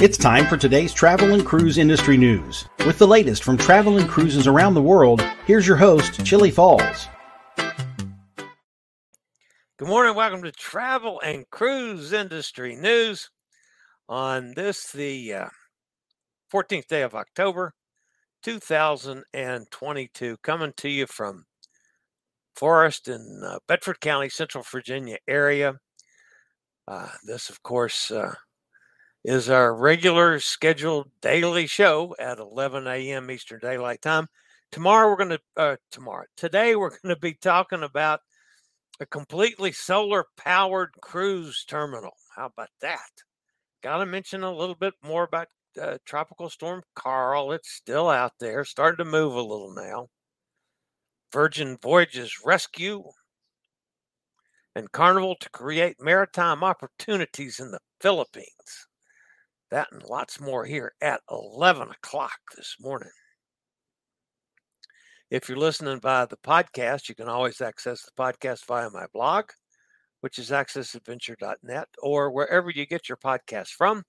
It's time for today's travel and cruise industry news. With the latest from travel and cruises around the world, here's your host, Chillie Falls. Good morning. Welcome to Travel and Cruise Industry News on this, the uh, 14th day of October, 2022. Coming to you from Forest in uh, Bedford County, Central Virginia area. Uh, this, of course, uh, is our regular scheduled daily show at 11 a.m. Eastern Daylight Time. Tomorrow, we're going to, uh, tomorrow, today, we're going to be talking about a completely solar powered cruise terminal. How about that? Got to mention a little bit more about uh, Tropical Storm Karl. It's still out there, starting to move a little now. Virgin Voyages Rescue and Carnival to create maritime opportunities in the Philippines. That and lots more here at 11 o'clock this morning. If you're listening via the podcast, you can always access the podcast via my blog, which is accessadventure.net, or wherever you get your podcast from.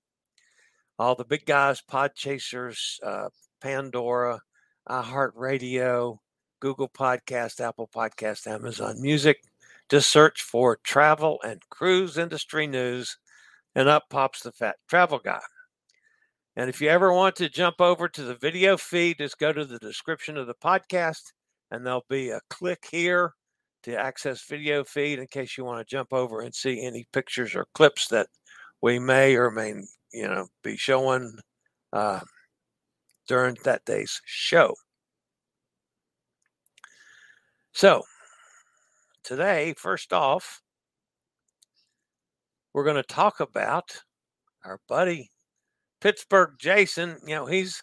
All the big guys, Podchasers, uh, Pandora, iHeartRadio, Google Podcast, Apple Podcast, Amazon Music. Just search for travel and cruise industry news and up pops the fat travel guy. And if you ever want to jump over to the video feed, just go to the description of the podcast, and there'll be a click here to access video feed in case you want to jump over and see any pictures or clips that we may or may you know be showing uh, during that day's show. So today, first off, we're going to talk about our buddy Pittsburgh Jason. You know, he's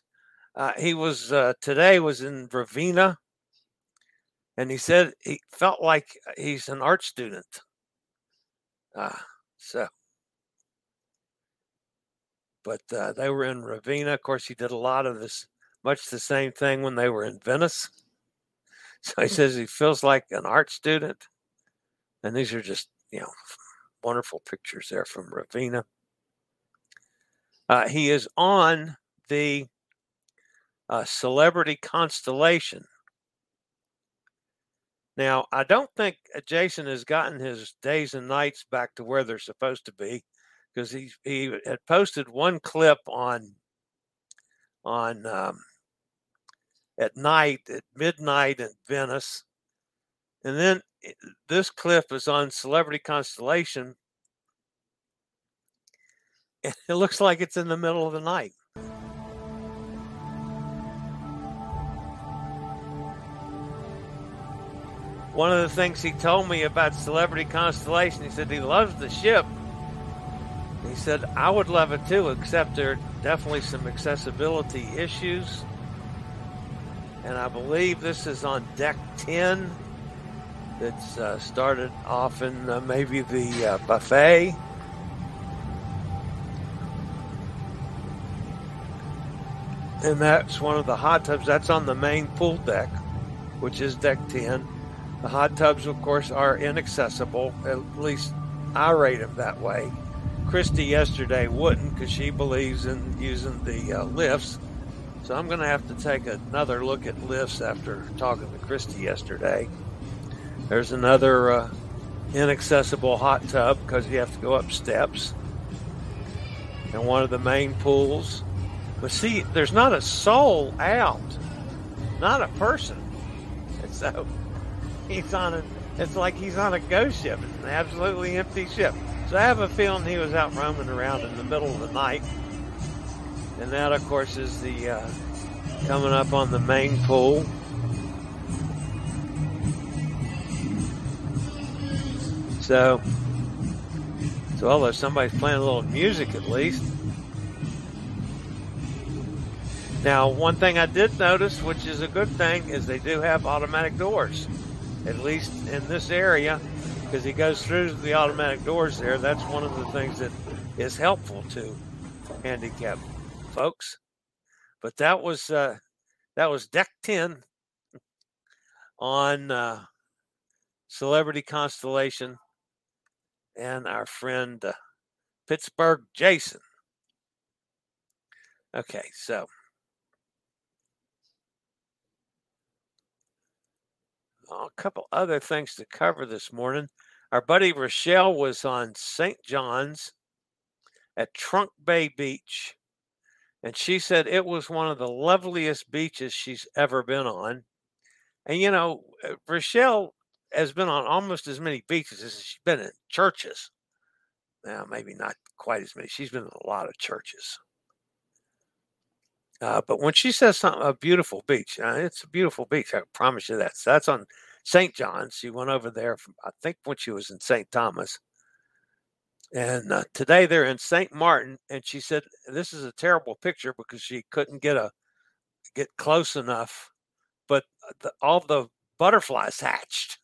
uh, he was uh, today was in Ravenna, and he said he felt like he's an art student. Uh, so, but uh, they were in Ravenna. Of course, he did a lot of this, much the same thing when they were in Venice. So he says he feels like an art student, and these are just you know wonderful pictures there from Ravenna. Uh, he is on the uh, celebrity constellation. Now, I don't think uh, Jason has gotten his days and nights back to where they're supposed to be because he he had posted one clip on on um, at night at midnight in Venice, and then eh, this clip is on Celebrity Constellation, it looks like it's in the middle of the night. One of the things he told me about Celebrity Constellation, he said he loves the ship. He said, I would love it too, except there are definitely some accessibility issues. And I believe this is on deck 10 that's uh, started off in uh, maybe the uh, buffet. And that's one of the hot tubs. That's on the main pool deck, which is deck 10. The hot tubs, of course, are inaccessible. At least I rate them that way. Christy yesterday wouldn't because she believes in using the uh, lifts. So I'm going to have to take another look at lifts after talking to Christy yesterday. There's another uh, inaccessible hot tub because you have to go up steps. And one of the main pools. But see, there's not a soul out, not a person. And so he's on a, it's like he's on a ghost ship. It's an absolutely empty ship. So I have a feeling he was out roaming around in the middle of the night. And that, of course, is the uh, coming up on the main pool. So, so although somebody's playing a little music at least. Now, one thing I did notice, which is a good thing, is they do have automatic doors, at least in this area, because he goes through the automatic doors there. That's one of the things that is helpful to handicapped folks. But that was uh, that was deck ten on uh, Celebrity Constellation and our friend uh, Pittsburgh Jason. Okay, so a couple other things to cover this morning. Our buddy Rochelle was on St. John's at Trunk Bay Beach, and she said it was one of the loveliest beaches she's ever been on. And you know, uh, Rochelle has been on almost as many beaches as she's been in churches. Now, maybe not quite as many. She's been in a lot of churches. Uh, but when she says something, a beautiful beach, uh, it's a beautiful beach. I promise you that. So that's on St. John's. She went over there, from, I think, when she was in St. Thomas. And uh, today they're in St. Martin, and she said this is a terrible picture because she couldn't get a get close enough, but uh, the, all the butterflies hatched.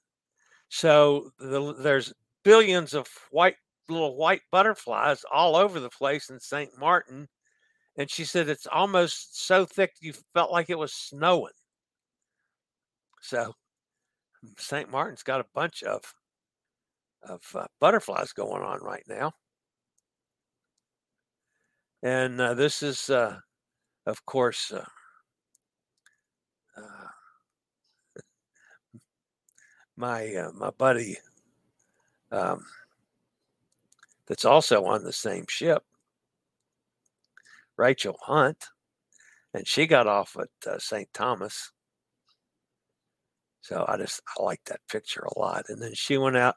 So the, there's billions of white little white butterflies all over the place in St. Martin. And she said it's almost so thick you felt like it was snowing. So St. Martin's got a bunch of of uh, butterflies going on right now. And uh, this is, uh, of course, uh, uh, my uh, my buddy um, that's also on the same ship, Rachel Hunt, and she got off at uh, St. Thomas. So I just I like that picture a lot. And then she went out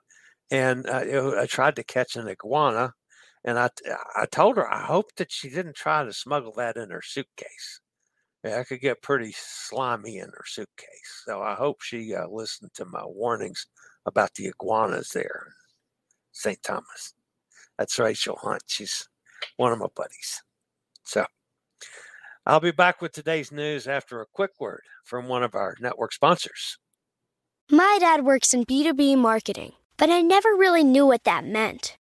and uh, I tried to catch an iguana, and I I told her I hope that she didn't try to smuggle that in her suitcase. I could get pretty slimy in her suitcase. So I hope she uh, listened to my warnings about the iguanas there, St. Thomas. That's Rachel Hunt. She's one of my buddies. So I'll be back with today's news after a quick word from one of our network sponsors. My dad works in B2B marketing, but I never really knew what that meant.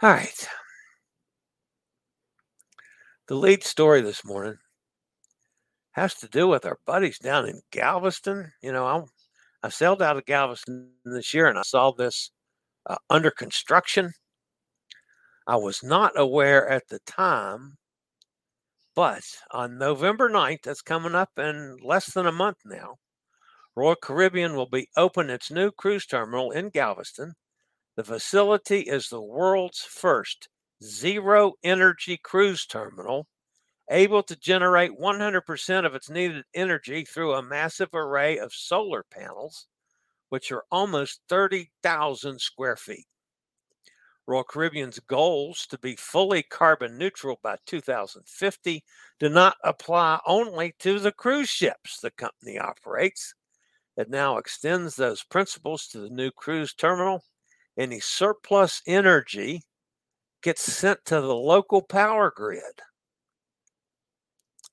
All right. The lead story this morning has to do with our buddies down in Galveston. You know, I, I sailed out of Galveston this year and I saw this uh, under construction. I was not aware at the time, but on November 9th, that's coming up in less than a month now, Royal Caribbean will be open its new cruise terminal in Galveston. The facility is the world's first zero energy cruise terminal able to generate 100% of its needed energy through a massive array of solar panels, which are almost 30,000 square feet. Royal Caribbean's goals to be fully carbon neutral by 2050 do not apply only to the cruise ships the company operates. It now extends those principles to the new cruise terminal. Any surplus energy gets sent to the local power grid.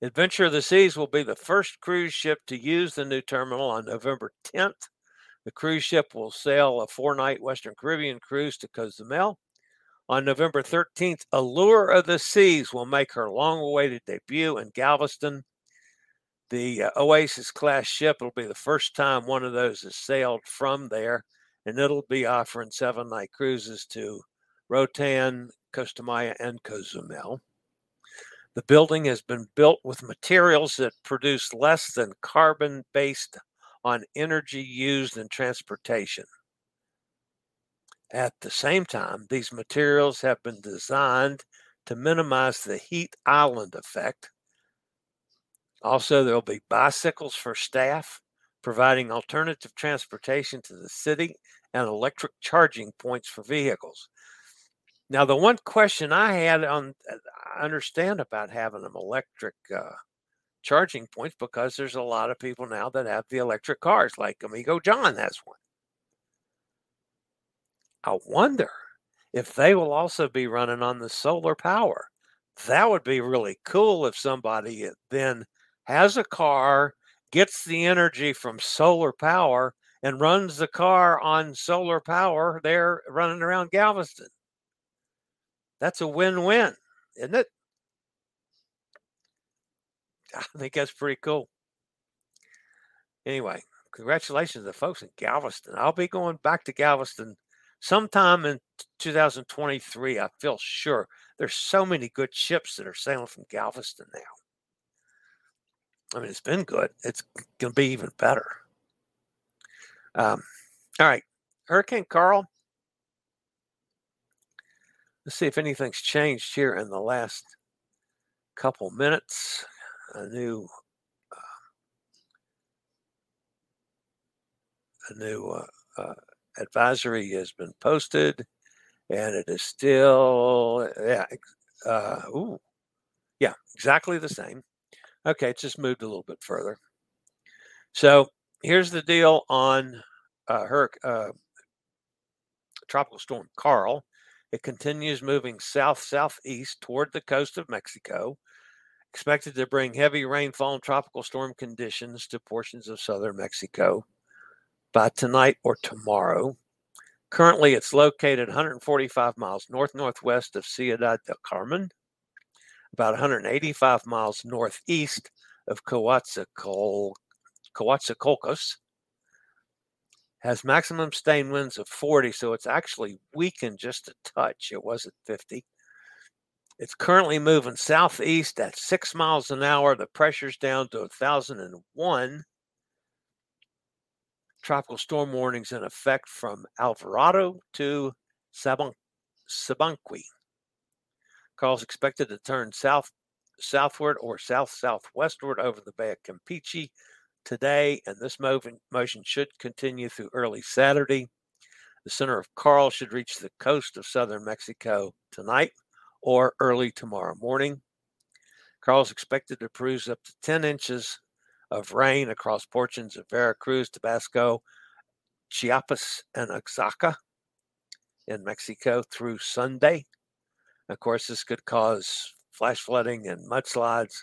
Adventure of the Seas will be the first cruise ship to use the new terminal on November 10th. The cruise ship will sail a four night Western Caribbean cruise to Cozumel. On November 13th, Allure of the Seas will make her long awaited debut in Galveston. The uh, Oasis class ship will be the first time one of those has sailed from there, and it'll be offering seven night cruises to Roatan, Costa Maya, and Cozumel. The building has been built with materials that produce less than carbon based on energy used in transportation. At the same time, these materials have been designed to minimize the heat island effect. Also, there will be bicycles for staff, providing alternative transportation to the city and electric charging points for vehicles. Now, the one question I had on, uh, I understand about having them electric uh, charging points because there's a lot of people now that have the electric cars, like Amigo John has one. I wonder if they will also be running on the solar power. That would be really cool if somebody then has a car, gets the energy from solar power, and runs the car on solar power there running around Galveston. That's a win win, isn't it? I think that's pretty cool. Anyway, congratulations to the folks in Galveston. I'll be going back to Galveston sometime in 2023. I feel sure there's so many good ships that are sailing from Galveston now. I mean, it's been good. It's going to be even better. Um, all right. Hurricane Karl Let's see if anything's changed here in the last couple minutes. A new uh, a new uh, uh, advisory has been posted, and it is still yeah uh, ooh yeah exactly the same. Okay, it's just moved a little bit further. So here's the deal on uh, her uh, tropical storm Karl. It continues moving south southeast toward the coast of Mexico, expected to bring heavy rainfall and tropical storm conditions to portions of southern Mexico by tonight or tomorrow. Currently, it's located 145 miles north northwest of Ciudad del Carmen, about 185 miles northeast of Coatzacoalcos, has maximum sustained winds of 40, so it's actually weakened just a touch. It was at 50. It's currently moving southeast at six miles an hour. The pressure's down to 1,001. Tropical storm warnings in effect from Alvarado to Sabancuy. Karl's expected to turn south southward or south southwestward over the Bay of Campeche today, and this motion should continue through early Saturday. The center of Karl should reach the coast of southern Mexico tonight or early tomorrow morning. Karl is expected to produce up to 10 inches of rain across portions of Veracruz, Tabasco, Chiapas, and Oaxaca in Mexico through Sunday. Of course, this could cause flash flooding and mudslides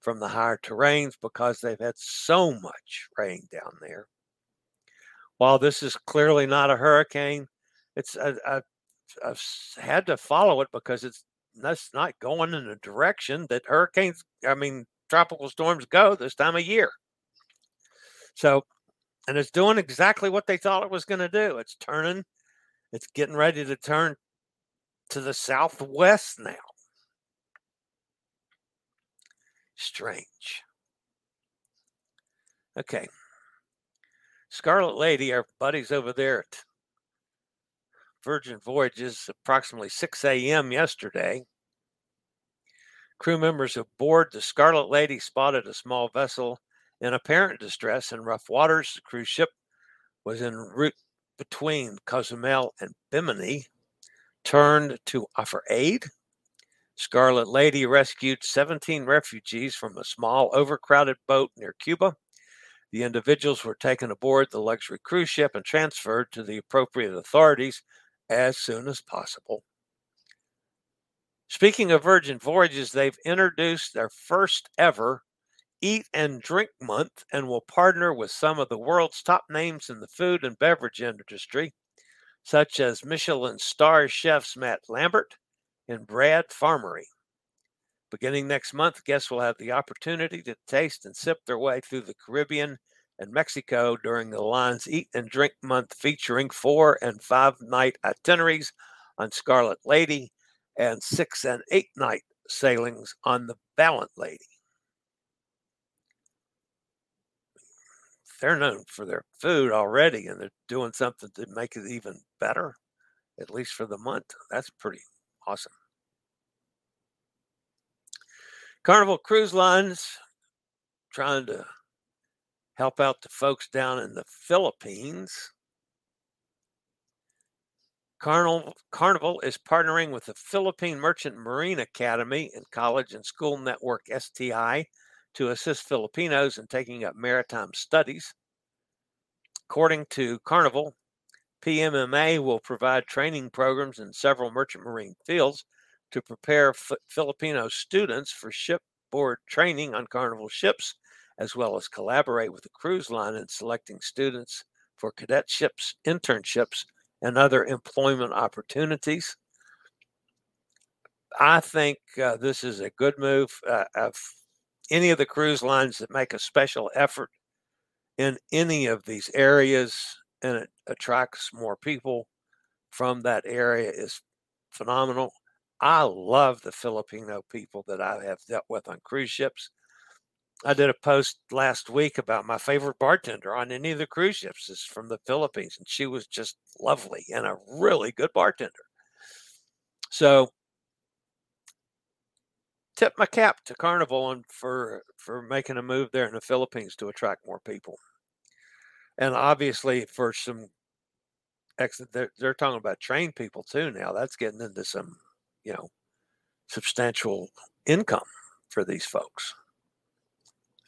from the higher terrains because they've had so much rain down there. While this is clearly not a hurricane, it's I, I, I've had to follow it because it's that's not going in the direction that hurricanes. I mean, tropical storms go this time of year. So, and it's doing exactly what they thought it was going to do. It's turning, it's getting ready to turn to the southwest now. Strange. Okay. Scarlet Lady, our buddies over there at Virgin Voyages, approximately 6 a.m. yesterday. Crew members aboard the Scarlet Lady spotted a small vessel in apparent distress in rough waters. The cruise ship was en route between Cozumel and Bimini, turned to offer aid. Scarlet Lady rescued 17 refugees from a small, overcrowded boat near Cuba. The individuals were taken aboard the luxury cruise ship and transferred to the appropriate authorities as soon as possible. Speaking of Virgin Voyages, they've introduced their first ever Eat and Drink Month and will partner with some of the world's top names in the food and beverage industry, such as Michelin star chefs Matt Lambert and Brad Farmerie. Beginning next month, guests will have the opportunity to taste and sip their way through the Caribbean and Mexico during the line's Eat and Drink Month, featuring four and five night itineraries on Scarlet Lady and six and eight night sailings on the Valiant Lady. They're known for their food already, and they're doing something to make it even better, at least for the month. That's pretty awesome. Carnival Cruise Lines trying to help out the folks down in the Philippines. Carnival, Carnival is partnering with the Philippine Merchant Marine Academy and College and School Network STI to assist Filipinos in taking up maritime studies. According to Carnival, PMMA will provide training programs in several merchant marine fields to prepare F- Filipino students for shipboard training on Carnival ships, as well as collaborate with the cruise line in selecting students for cadetships, internships, and other employment opportunities. I think uh, this is a good move. Uh, of any of the cruise lines that make a special effort in any of these areas and it attracts more people from that area is phenomenal. I love the Filipino people that I have dealt with on cruise ships. I did a post last week about my favorite bartender on any of the cruise ships is from the Philippines, and she was just lovely and a really good bartender. So, tip my cap to Carnival and for for making a move there in the Philippines to attract more people, and obviously for some. They're, they're talking about trained people too now. That's getting into some you know, substantial income for these folks.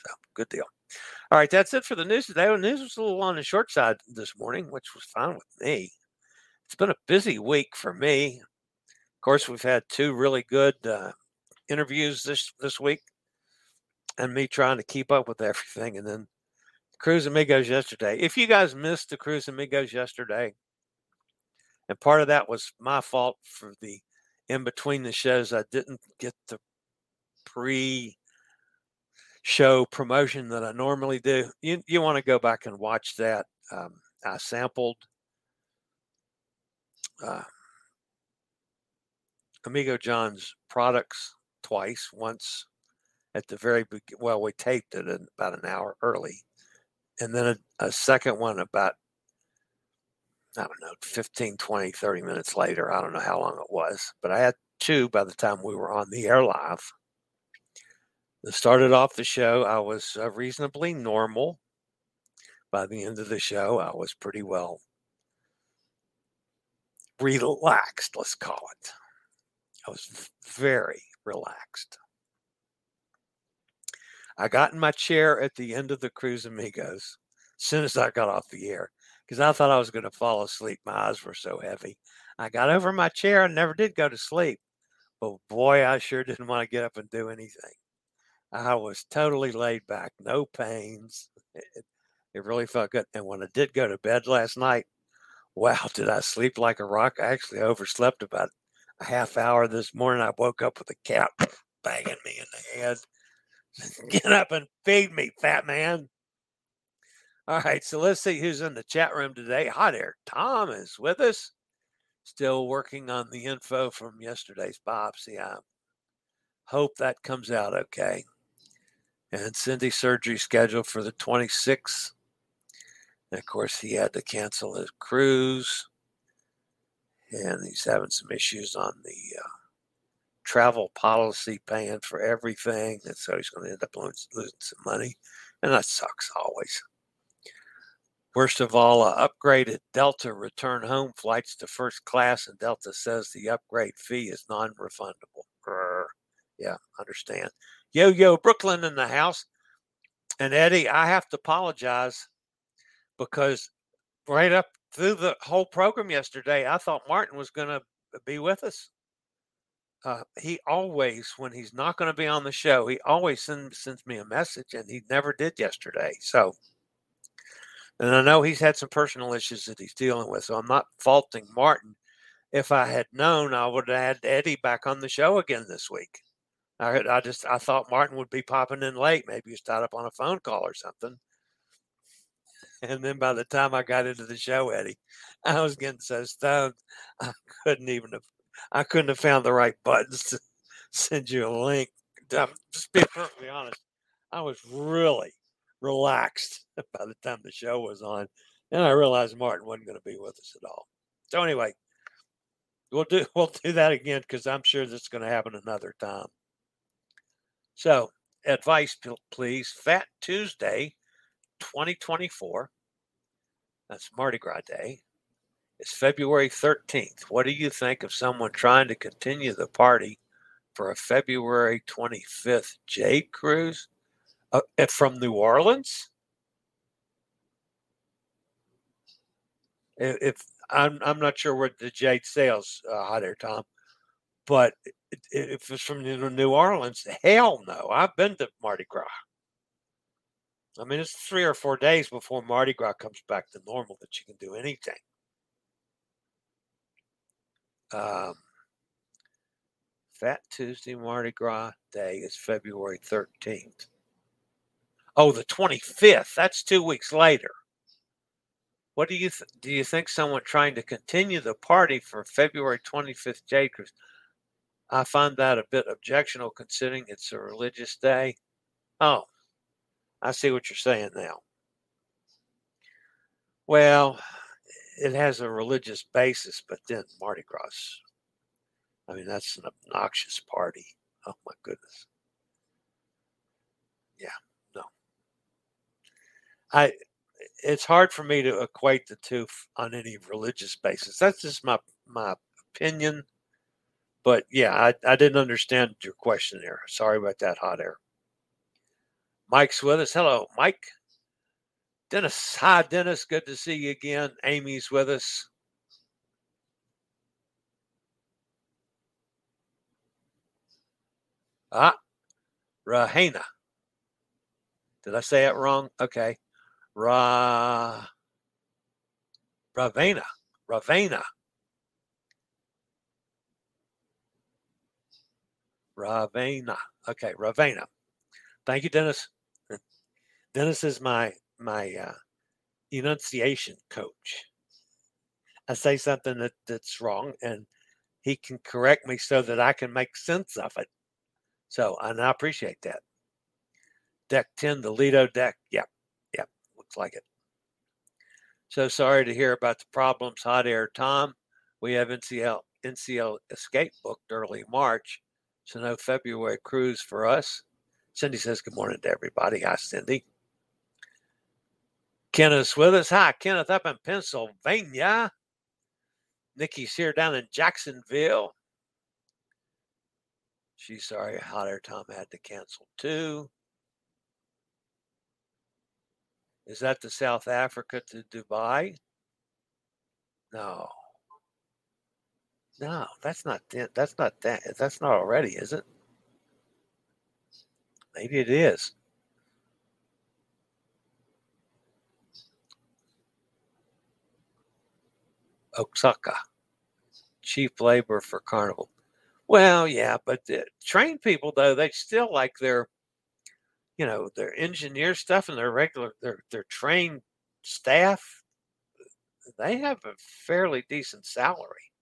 So good deal. All right, that's it for the news today. The news was a little on the short side this morning, which was fine with me. It's been a busy week for me. Of course, we've had two really good uh, interviews this this week, and me trying to keep up with everything. And then Cruise Amigos yesterday. If you guys missed the Cruise Amigos yesterday, and part of that was my fault for the in between the shows, I didn't get the pre show promotion that I normally do. You, you want to go back and watch that. Um, I sampled uh, Amigo John's products twice, once at the very. Well, we taped it about an hour early, and then a, a second one about I don't know, 15, 20, 30 minutes later. I don't know how long it was, but I had two by the time we were on the air live. Started off the show, I was uh, reasonably normal. By the end of the show, I was pretty well relaxed, let's call it. I was very relaxed. I got in my chair at the end of the Cruise Amigos as soon as I got off the air because I thought I was going to fall asleep. My eyes were so heavy. I got over my chair and never did go to sleep. But boy, I sure didn't want to get up and do anything. I was totally laid back, no pains. It, it really felt good. And when I did go to bed last night, wow, did I sleep like a rock? I actually overslept about half hour this morning. I woke up with a cat banging me in the head. Mm-hmm. Get up and feed me, fat man. All right, so let's see who's in the chat room today. Hi there. Tom is with us. Still working on the info from yesterday's biopsy. I hope that comes out okay. And Cindy surgery scheduled for the 26th. And of course, he had to cancel his cruise. And he's having some issues on the uh, travel policy paying for everything. And so he's going to end up losing, losing some money. And that sucks always. Worst of all, uh, upgraded Delta return home flights to first class, and Delta says the upgrade fee is non refundable. Yeah, understand. Yo, yo, Brooklyn in the house. And Eddie, I have to apologize because right up through the whole program yesterday, I thought Martin was going to be with us uh, he always, when he's not going to be on the show, he always send, sends me a message, and he never did yesterday. So, and I know he's had some personal issues that he's dealing with. So I'm not faulting Martin. If I had known, I would have had Eddie back on the show again this week. I, I just I thought Martin would be popping in late. Maybe he's tied up on a phone call or something. And then by the time I got into the show, Eddie, I was getting so stoned I couldn't even have I couldn't have found the right buttons to send you a link. Just be perfectly honest, I was really relaxed by the time the show was on, and I realized Martin wasn't going to be with us at all. So anyway, we'll do we'll do that again because I'm sure this is going to happen another time. So advice, please. Fat Tuesday, 2024. That's Mardi Gras Day. It's February 13th. What do you think of someone trying to continue the party for a February 25th Jade cruise uh, eh, from New Orleans? If I'm, I'm not sure where the Jade sails, uh, hi there, Tom, but if it's from New Orleans, hell no. I've been to Mardi Gras. I mean, it's three or four days before Mardi Gras comes back to normal that you can do anything. Um, Fat Tuesday Mardi Gras Day is February 13th. Oh, the 25th. That's two weeks later. What do you th- do? You think someone trying to continue the party for February 25th Jade Cruise? I find that a bit objectionable considering it's a religious day. Oh, I see what you're saying now. Well, it has a religious basis, but then Mardi Gras. I mean, that's an obnoxious party. Oh my goodness. Yeah, no. I it's hard for me to equate the two on any religious basis. That's just my my opinion. But yeah, I, I didn't understand your question there. Sorry about that hot air. Mike's with us. Hello, Mike. Dennis, hi, Dennis. Good to see you again. Amy's with us. Ah, Rahena. Did I say it wrong? Okay. Ra Ravena. Ravena. Ravena. Okay, Ravena. Thank you, Dennis. Dennis is my my uh, enunciation coach. I say something that, that's wrong, and he can correct me so that I can make sense of it. So, and I appreciate that. Deck 10, the Lido deck. Yep, yep, looks like it. So sorry to hear about the problems, Hot Air Tom. We have NCL NCL Escape booked early March, so no February cruise for us. Cindy says good morning to everybody. Hi, Cindy. Kenneth's with us. Hi, Kenneth, up in Pennsylvania. Nikki's here down in Jacksonville. She's sorry Hot Air Tom had to cancel too. Is that the South Africa to Dubai? No. No, that's not that's not that that's not already, is it? Maybe it is. Osaka, chief labor for Carnival. Well, yeah, but the trained people though they still like their you know, their engineer stuff and their regular, their, their trained staff, they have a fairly decent salary.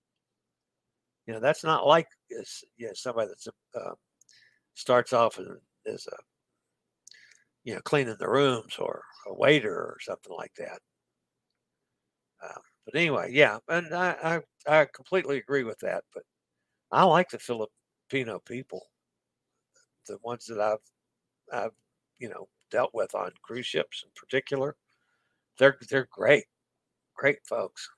You know, that's not like you know, somebody that's a, uh, starts off as a you know cleaning the rooms or a waiter or something like that. Um, but anyway, yeah, and I, I I completely agree with that. But I like the Filipino people, the ones that I've I've you know dealt with on cruise ships in particular. They're they're great, great folks.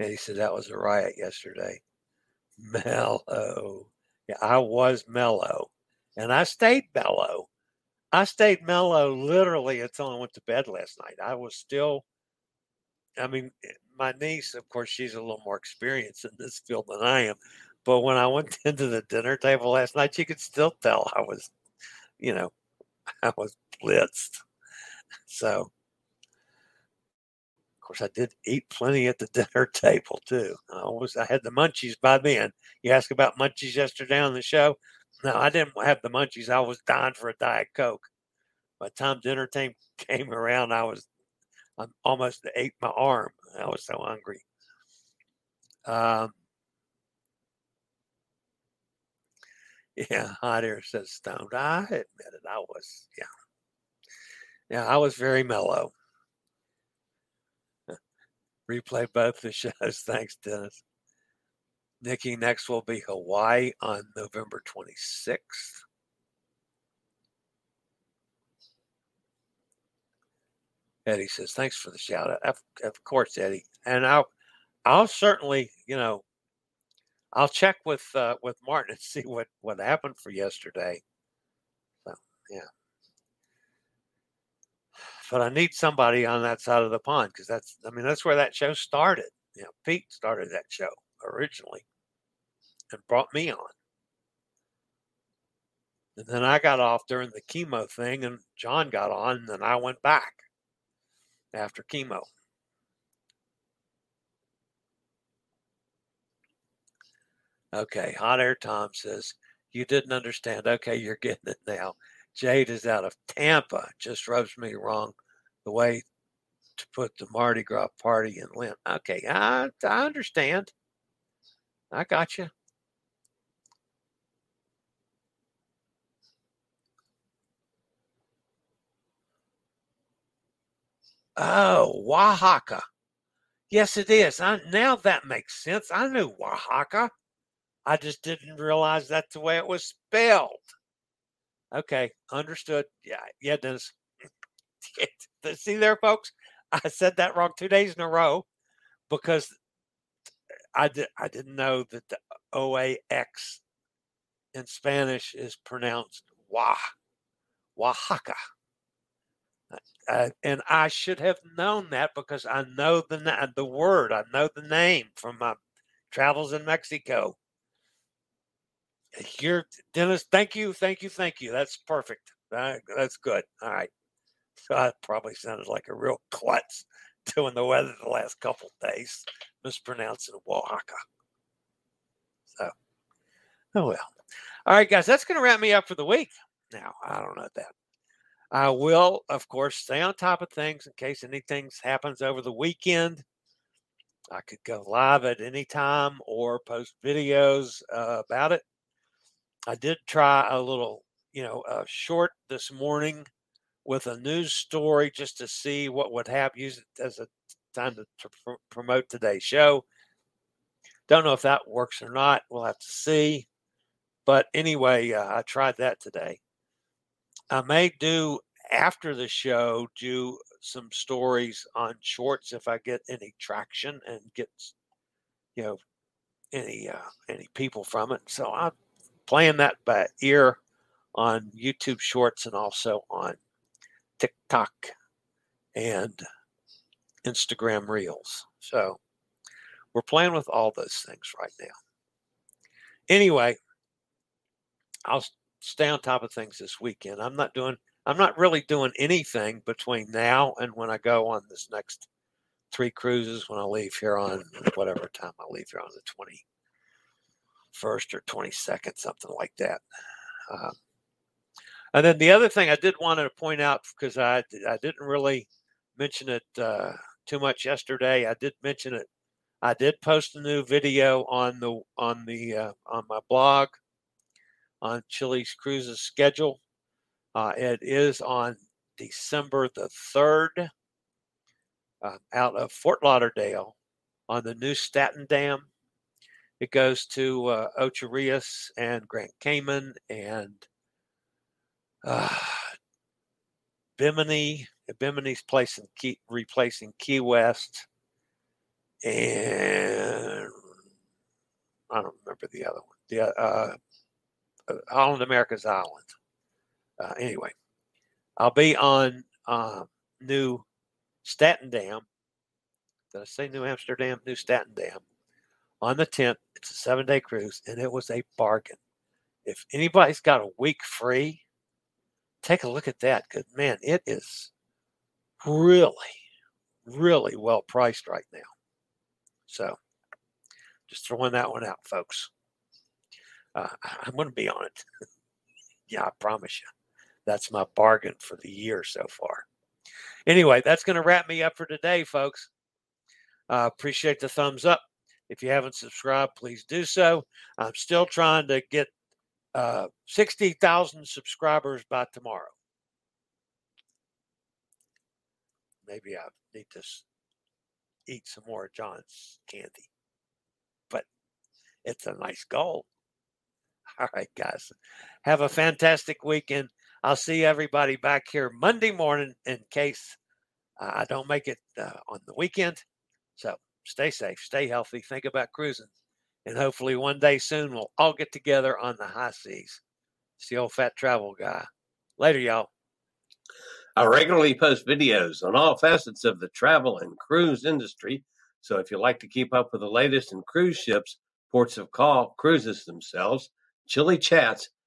And he said that was a riot yesterday. Mellow. Yeah, I was mellow. And I stayed mellow. I stayed mellow literally until I went to bed last night. I was still, I mean, eh, my niece, of course, she's a little more experienced in this field than I am. But when I went into the dinner table last night, you could still tell I was, you know, I was blitzed. So of course, I did eat plenty at the dinner table too. I was I had the munchies by then. You asked about munchies yesterday on the show. No, I didn't have the munchies. I was dying for a diet coke. By the time dinner time came around, I was I almost ate my arm. I was so hungry. Um, yeah, hot air says stoned. I admit it. I was, yeah, yeah, I was very mellow replay both the shows. Thanks, Dennis. Nikki, next will be Hawaii on November 26th. Eddie says, "Thanks for the shout out." Of, of course, Eddie, and I'll, I'll certainly, you know, I'll check with uh, with Martin and see what what happened for yesterday. So, yeah but I need somebody on that side of the pond because that's, I mean, that's where that show started. You know, Pete started that show originally and brought me on. And then I got off during the chemo thing, and John got on, and then I went back after chemo. Okay, Hot Air Tom says, You didn't understand. Okay, you're getting it now. Jade is out of Tampa. Just rubs me wrong the way to put the Mardi Gras party in Lent. Okay, I, I understand. I got you. Oh, Oaxaca. Yes, it is. I, now that makes sense. I knew Oaxaca. I just didn't realize that's the way it was spelled. Okay, understood. Yeah, yeah, Dennis. See there, folks. I said that wrong two days in a row because I did I didn't know that the OAX in Spanish is pronounced Wah, Oaxaca. Uh, and I should have known that because I know the the word, I know the name from my travels in Mexico. You're Dennis. Thank you, thank you, thank you. That's perfect. Uh, that's good. All right. So I probably sounded like a real klutz doing the weather the last couple days, mispronouncing Oaxaca. So, oh well. All right, guys, that's going to wrap me up for the week. Now, I don't know that. I will, of course, stay on top of things in case anything happens over the weekend. I could go live at any time or post videos uh, about it. I did try a little, you know, a short this morning with a news story just to see what would happen. Use it as a time to, to pr- promote today's show. Don't know if that works or not. We'll have to see. But anyway, uh, I tried that today. I may do after the show do some stories on shorts if I get any traction and get you know any uh, any people from it. So I'm playing that by ear on YouTube Shorts and also on TikTok and Instagram Reels. So we're playing with all those things right now. Anyway, I'll stay on top of things this weekend. I'm not doing, I'm not really doing anything between now and when I go on this next three cruises when I leave here on whatever time I leave here on the 21st or 22nd, something like that. Um, and then the other thing I did want to point out because I I didn't really mention it uh, too much yesterday. I did mention it. I did post a new video on the on the uh, on my blog on Chillie's Cruises schedule. Uh, it is on December the third, uh, out of Fort Lauderdale, on the new Staten Dam. It goes to uh, Rios and Grand Cayman and uh, Bimini, Bimini's placing Key, replacing Key West, and I don't remember the other one. The uh, uh, Holland America's Island. Uh, anyway, I'll be on uh, New Staten Dam. Did I say New Amsterdam? Nieuw Statendam on the 10th. It's a seven day cruise, and it was a bargain. If anybody's got a week free, take a look at that because, man, it is really, really well priced right now. So just throwing that one out, folks. Uh, I'm going to be on it. yeah, I promise you. That's my bargain for the year so far. Anyway, that's going to wrap me up for today, folks. Uh, appreciate the thumbs up. If you haven't subscribed, please do so. I'm still trying to get uh, 60,000 subscribers by tomorrow. Maybe I need to eat some more John's candy, but it's a nice goal. All right, guys. Have a fantastic weekend. I'll see everybody back here Monday morning in case I don't make it uh, on the weekend. So stay safe, stay healthy, think about cruising. And hopefully one day soon we'll all get together on the high seas. It's the old fat travel guy. Later, y'all. I regularly post videos on all facets of the travel and cruise industry. So if you like to keep up with the latest in cruise ships, ports of call, cruises themselves, Chillie chats,